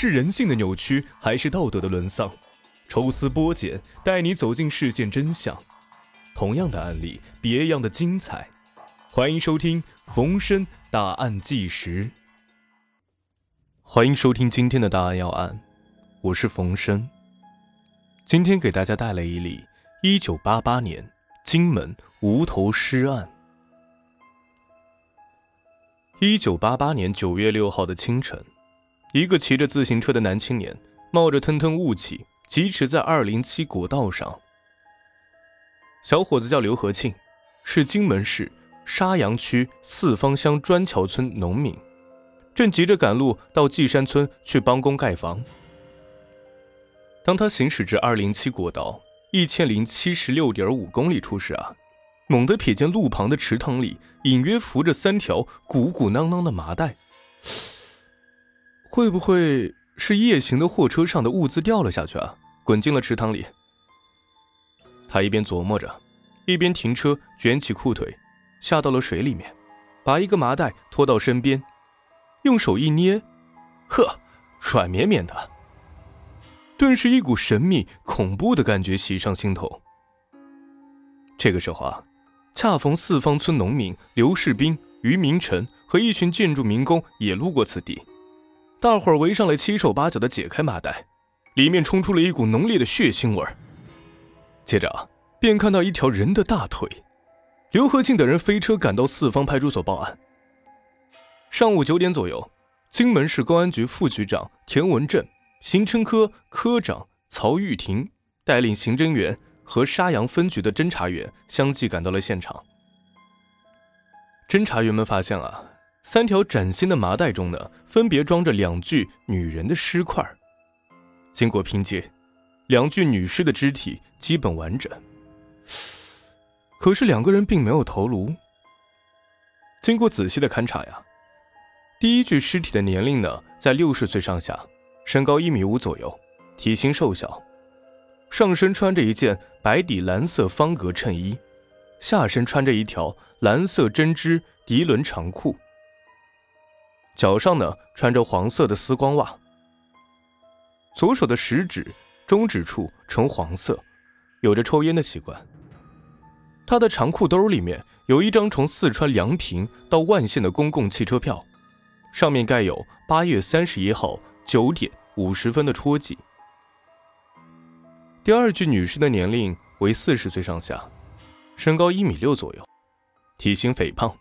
是人性的扭曲，还是道德的沦丧？抽丝剥茧，带你走进事件真相。同样的案例，别样的精彩。欢迎收听冯生大案纪实。欢迎收听今天的大案要案，我是冯生。今天给大家带来一例一九八八年金门无头尸案。一九八八年九月六号的清晨，一个骑着自行车的男青年冒着腾腾雾气。疾驰在二零七国道上，小伙子叫刘和庆，是荆门市沙洋区四方乡砖桥村农民，正急着赶路到纪山村去帮工盖房。当他行驶至二零七国道一千零七十六点五公里处时啊，猛地瞥见路旁的池塘里隐约浮着三条鼓鼓囊囊的麻袋，会不会？是夜行的货车上的物资掉了下去啊，滚进了池塘里。他一边琢磨着，一边停车，卷起裤腿，下到了水里面，把一个麻袋拖到身边，用手一捏，呵，软绵绵的。顿时一股神秘恐怖的感觉袭上心头。这个时候啊，恰逢四方村农民刘世斌、于明成和一群建筑民工也路过此地。大伙儿围上来，七手八脚的解开麻袋，里面冲出了一股浓烈的血腥味儿。接着，便看到一条人的大腿。刘和庆等人飞车赶到四方派出所报案。上午九点左右，荆门市公安局副局长田文正、刑侦科科长曹玉婷带领刑侦员和沙洋分局的侦查员相继赶到了现场。侦查员们发现啊。三条崭新的麻袋中呢，分别装着两具女人的尸块。经过拼接，两具女尸的肢体基本完整。可是两个人并没有头颅。经过仔细的勘查呀，第一具尸体的年龄呢在六十岁上下，身高一米五左右，体型瘦小，上身穿着一件白底蓝色方格衬衣，下身穿着一条蓝色针织涤纶长裤。脚上呢穿着黄色的丝光袜，左手的食指、中指处呈黄色，有着抽烟的习惯。他的长裤兜里面有一张从四川梁平到万县的公共汽车票，上面盖有八月三十一号九点五十分的戳记。第二具女尸的年龄为四十岁上下，身高一米六左右，体型肥胖，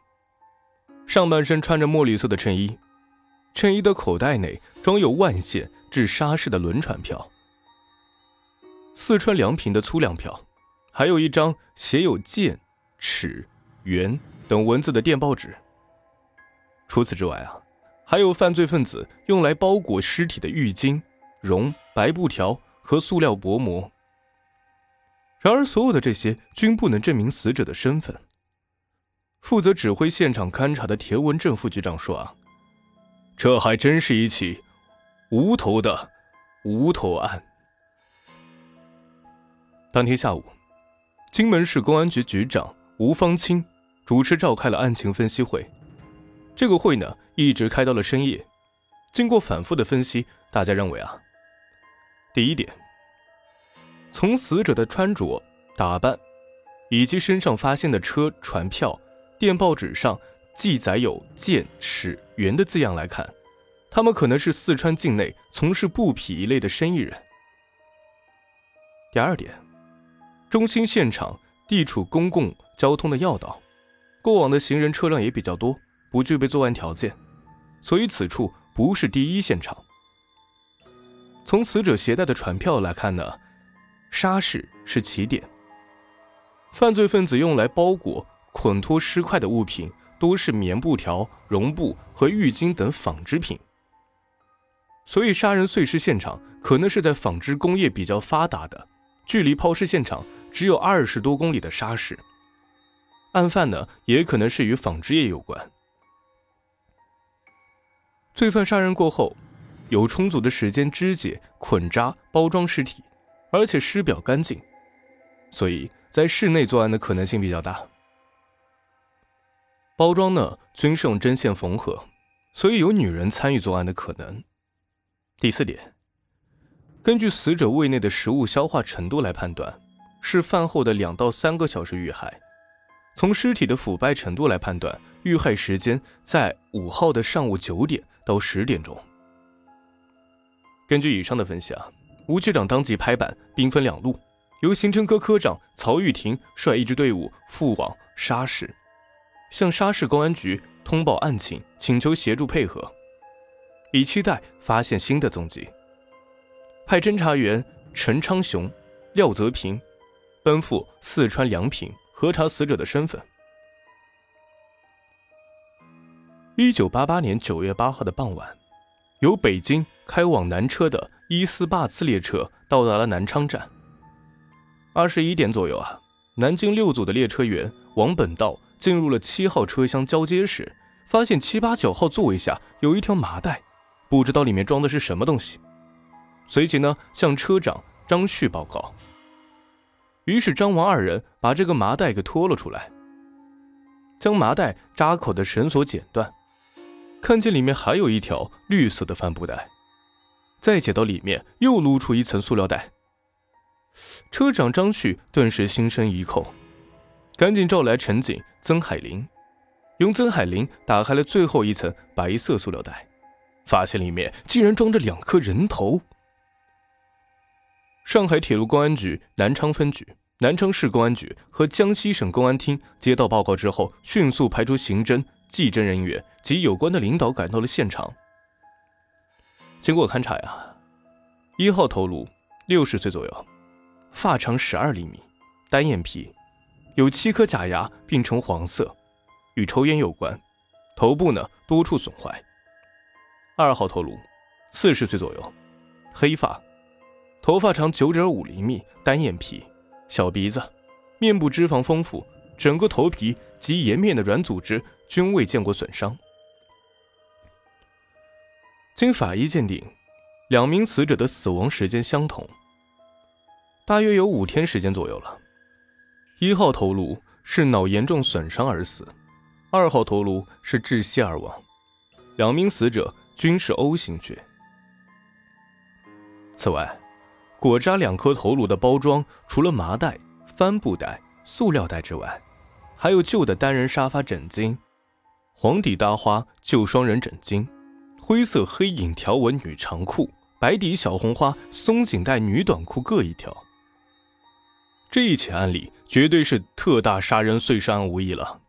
上半身穿着墨绿色的衬衣。衬衣的口袋内装有万县至沙市的轮船票、四川粮平的粗粮票，还有一张写有“剑”“尺”“元”等文字的电报纸。除此之外啊，还有犯罪分子用来包裹尸体的浴巾、绒、白布条和塑料薄膜。然而，所有的这些均不能证明死者的身份。负责指挥现场勘查的田文正副局长说：“啊。”这还真是一起无头的无头案。当天下午，荆门市公安局局长吴方清主持召开了案情分析会。这个会呢，一直开到了深夜。经过反复的分析，大家认为啊，第一点，从死者的穿着打扮，以及身上发现的车船票、电报纸上。记载有“剑、尺、元”的字样来看，他们可能是四川境内从事布匹一类的生意人。第二点，中心现场地处公共交通的要道，过往的行人车辆也比较多，不具备作案条件，所以此处不是第一现场。从死者携带的船票来看呢，沙市是起点，犯罪分子用来包裹、捆脱尸块的物品。多是棉布条、绒布和浴巾等纺织品，所以杀人碎尸现场可能是在纺织工业比较发达的、距离抛尸现场只有二十多公里的沙市。案犯呢，也可能是与纺织业有关。罪犯杀人过后，有充足的时间肢解、捆扎、包装尸体，而且尸表干净，所以在室内作案的可能性比较大。包装呢，均是用针线缝合，所以有女人参与作案的可能。第四点，根据死者胃内的食物消化程度来判断，是饭后的两到三个小时遇害；从尸体的腐败程度来判断，遇害时间在五号的上午九点到十点钟。根据以上的分析啊，吴局长当即拍板，兵分两路。由刑侦科科长曹玉婷率一支队伍赴往沙市，向沙市公安局通报案情，请求协助配合，以期待发现新的踪迹。派侦查员陈昌雄、廖泽平奔赴四川梁平核查死者的身份。一九八八年九月八号的傍晚，由北京开往南车的伊斯坝次列车到达了南昌站。二十一点左右啊，南京六组的列车员王本道进入了七号车厢交接时，发现七八九号座位下有一条麻袋，不知道里面装的是什么东西。随即呢，向车长张旭报告。于是张王二人把这个麻袋给拖了出来，将麻袋扎口的绳索剪断，看见里面还有一条绿色的帆布袋，再解到里面又撸出一层塑料袋。车长张旭顿时心生一恐，赶紧召来陈警曾海林，用曾海林打开了最后一层白色塑料袋，发现里面竟然装着两颗人头。上海铁路公安局南昌分局、南昌市公安局和江西省公安厅接到报告之后，迅速派出刑侦、技侦人员及有关的领导赶到了现场。经过勘查呀，一号头颅六十岁左右。发长十二厘米，单眼皮，有七颗假牙，并呈黄色，与抽烟有关。头部呢多处损坏。二号头颅，四十岁左右，黑发，头发长九点五厘米，单眼皮，小鼻子，面部脂肪丰富，整个头皮及颜面的软组织均未见过损伤。经法医鉴定，两名死者的死亡时间相同。大约有五天时间左右了。一号头颅是脑严重损伤而死，二号头颅是窒息而亡。两名死者均是 O 型血。此外，裹扎两颗头颅的包装除了麻袋、帆布袋、塑料袋之外，还有旧的单人沙发枕巾、黄底搭花旧双人枕巾、灰色黑影条纹女长裤、白底小红花松紧带女短裤各一条。这一起案例绝对是特大杀人碎尸案无疑了。